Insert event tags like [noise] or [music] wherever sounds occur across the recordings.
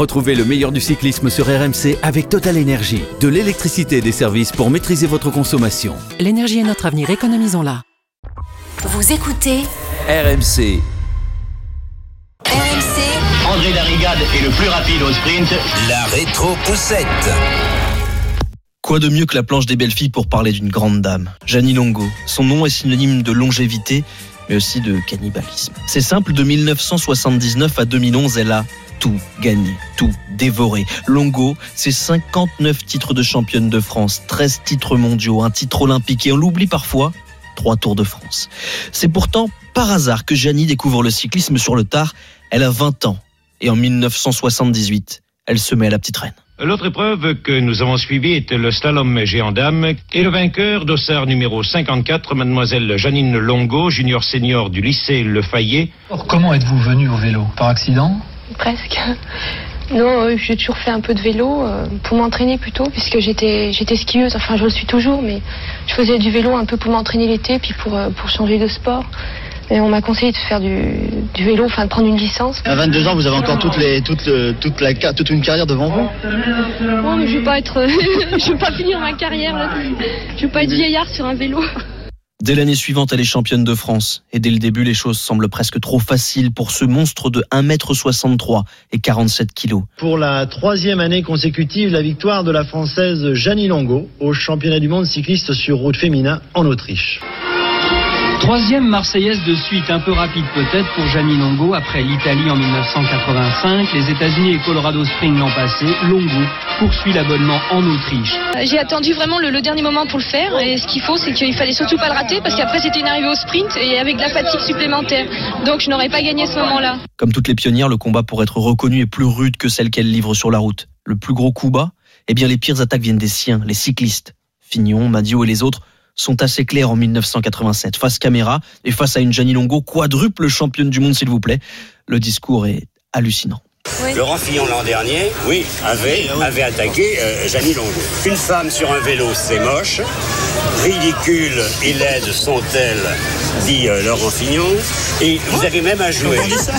Retrouvez le meilleur du cyclisme sur RMC avec Total Énergie. De l'électricité et des services pour maîtriser votre consommation. L'énergie est notre avenir, économisons-la. Vous écoutez RMC. RMC André Darrigade est le plus rapide au sprint. La rétro-poussette. Quoi de mieux que la planche des belles filles pour parler d'une grande dame? Jeannie Longo. Son nom est synonyme de longévité, mais aussi de cannibalisme. C'est simple, de 1979 à 2011, elle a tout gagné, tout dévoré. Longo, c'est 59 titres de championne de France, 13 titres mondiaux, un titre olympique et on l'oublie parfois, trois Tours de France. C'est pourtant par hasard que Jeannie découvre le cyclisme sur le tard. Elle a 20 ans et en 1978, elle se met à la petite reine. L'autre épreuve que nous avons suivie était le slalom géant dame et le vainqueur d'Ossard numéro 54, mademoiselle Janine Longo, junior senior du lycée Le Fayet. Alors, comment êtes-vous venu au vélo? Par accident? Presque. Non, euh, j'ai toujours fait un peu de vélo euh, pour m'entraîner plutôt, puisque j'étais j'étais skieuse. Enfin, je le suis toujours, mais je faisais du vélo un peu pour m'entraîner l'été, puis pour euh, pour changer de sport. Et on m'a conseillé de faire du, du vélo, enfin de prendre une licence. À 22 ans, vous avez encore toutes les, toute, le- toute, la, toute une carrière devant vous? Non, mais je vais pas être, [laughs] je vais pas finir ma carrière là. Je vais pas être vieillard sur un vélo. Dès l'année suivante, elle est championne de France. Et dès le début, les choses semblent presque trop faciles pour ce monstre de 1m63 et 47 kilos. Pour la troisième année consécutive, la victoire de la Française Jeannie Longo au championnat du monde cycliste sur route féminin en Autriche. Troisième Marseillaise de suite, un peu rapide peut-être pour Gianni Longo après l'Italie en 1985, les États-Unis et Colorado Springs l'an passé. Longo poursuit l'abonnement en Autriche. J'ai attendu vraiment le, le dernier moment pour le faire, et ce qu'il faut, c'est qu'il fallait surtout pas le rater, parce qu'après c'était une arrivée au sprint et avec de la fatigue supplémentaire. Donc je n'aurais pas gagné ce moment-là. Comme toutes les pionnières, le combat pour être reconnu est plus rude que celle qu'elle livre sur la route. Le plus gros coup bas, eh bien les pires attaques viennent des siens, les cyclistes. Fignon, Madio et les autres sont assez clairs en 1987. Face caméra et face à une Gianni Longo, quadruple championne du monde s'il vous plaît, le discours est hallucinant. Laurent Fillon l'an dernier, oui, avait, avait attaqué euh, Jeannie Longo. Une femme sur un vélo, c'est moche. Ridicule et laide sont-elles, dit euh, Laurent Fillon. Et vous avez même ajouté,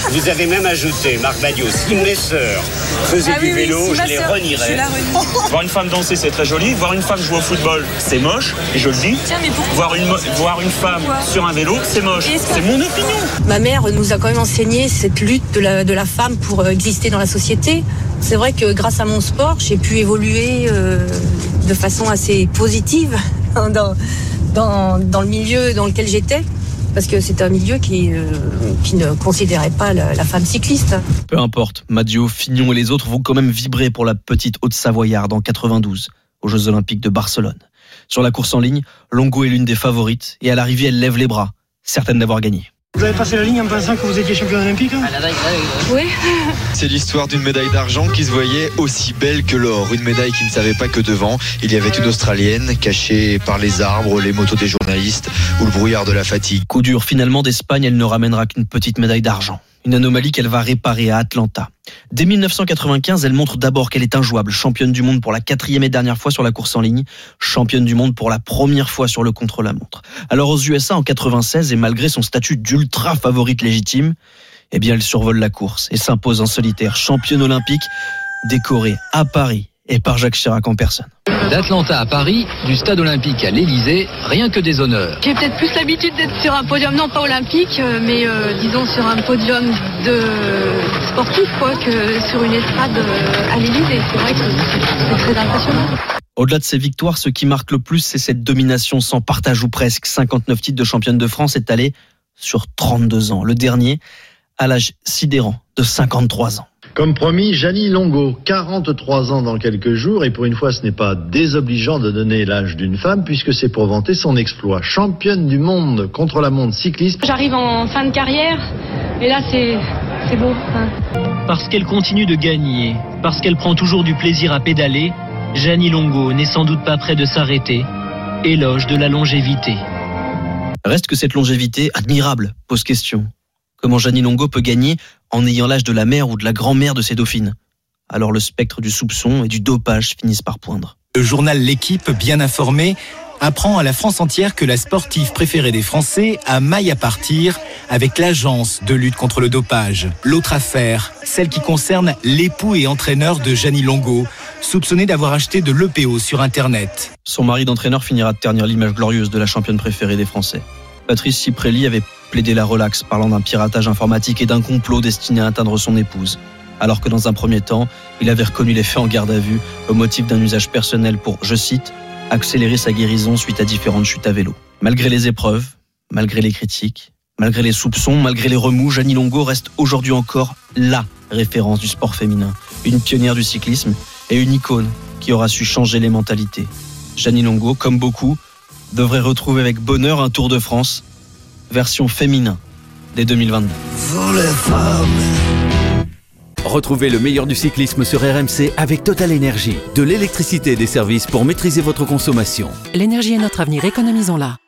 vous avez même ajouté, Marc Badiou, si mes sœurs faisaient du vélo, je les renierais. [laughs] Voir une femme danser, c'est très joli. Voir une femme jouer au football, c'est moche. Et je le dis. Voir une, mo- voir une femme sur un vélo, c'est moche. C'est mon opinion. Ma mère nous a quand même enseigné cette lutte de la, de la femme pour euh, exister dans la société. C'est vrai que grâce à mon sport, j'ai pu évoluer euh, de façon assez positive [laughs] dans, le milieu dans lequel j'étais. Parce que c'est un milieu qui, euh, ne considérait pas la, la femme cycliste. Peu importe, Madio, Fignon et les autres vont quand même vibrer pour la petite Haute-Savoyarde en 92, aux Jeux Olympiques de Barcelone. Sur la course en ligne, Longo est l'une des favorites et à l'arrivée, elle lève les bras, certaine d'avoir gagné. Vous avez passé la ligne en pensant que vous étiez champion olympique Oui. [laughs] C'est l'histoire d'une médaille d'argent qui se voyait aussi belle que l'or. Une médaille qui ne savait pas que devant, il y avait une Australienne cachée par les arbres, les motos des journalistes ou le brouillard de la fatigue. Coup dur finalement d'Espagne, elle ne ramènera qu'une petite médaille d'argent. Une anomalie qu'elle va réparer à Atlanta. Dès 1995, elle montre d'abord qu'elle est injouable, championne du monde pour la quatrième et dernière fois sur la course en ligne, championne du monde pour la première fois sur le contre-la-montre. Alors aux USA en 96, et malgré son statut d'ultra favorite légitime, eh bien elle survole la course et s'impose en solitaire, championne olympique, décorée à Paris et par Jacques Chirac en personne. D'Atlanta à Paris, du stade olympique à l'Elysée, rien que des honneurs. J'ai peut-être plus l'habitude d'être sur un podium, non pas olympique, euh, mais euh, disons sur un podium de sportif, quoi, que sur une estrade euh, à l'Élysée. C'est vrai que c'est c'est très impressionnant. Au-delà de ces victoires, ce qui marque le plus, c'est cette domination sans partage ou presque. 59 titres de championne de France est allée sur 32 ans. Le dernier, à l'âge sidérant de 53 ans. Comme promis, Jeannie Longo, 43 ans dans quelques jours, et pour une fois ce n'est pas désobligeant de donner l'âge d'une femme, puisque c'est pour vanter son exploit. Championne du monde contre la montre cycliste, J'arrive en fin de carrière, et là c'est c'est beau. hein. Parce qu'elle continue de gagner, parce qu'elle prend toujours du plaisir à pédaler, Gianni Longo n'est sans doute pas près de s'arrêter. Éloge de la longévité. Reste que cette longévité, admirable, pose question. Comment Jeannie Longo peut gagner en ayant l'âge de la mère ou de la grand-mère de ses dauphines Alors le spectre du soupçon et du dopage finissent par poindre. Le journal L'équipe, bien informé, apprend à la France entière que la sportive préférée des Français a maille à partir avec l'agence de lutte contre le dopage. L'autre affaire, celle qui concerne l'époux et entraîneur de Gianni Longo, soupçonné d'avoir acheté de l'EPO sur Internet. Son mari d'entraîneur finira de ternir l'image glorieuse de la championne préférée des Français. Patrice Ciprelli avait plaidé la relaxe, parlant d'un piratage informatique et d'un complot destiné à atteindre son épouse. Alors que dans un premier temps, il avait reconnu les faits en garde à vue au motif d'un usage personnel pour, je cite, accélérer sa guérison suite à différentes chutes à vélo. Malgré les épreuves, malgré les critiques, malgré les soupçons, malgré les remous, Jeannie Longo reste aujourd'hui encore LA référence du sport féminin, une pionnière du cyclisme et une icône qui aura su changer les mentalités. Jeannie Longo, comme beaucoup, devrait retrouver avec bonheur un Tour de France version féminin dès 2022. Retrouvez le meilleur du cyclisme sur RMC avec Total Énergie. De l'électricité et des services pour maîtriser votre consommation. L'énergie est notre avenir, économisons-la.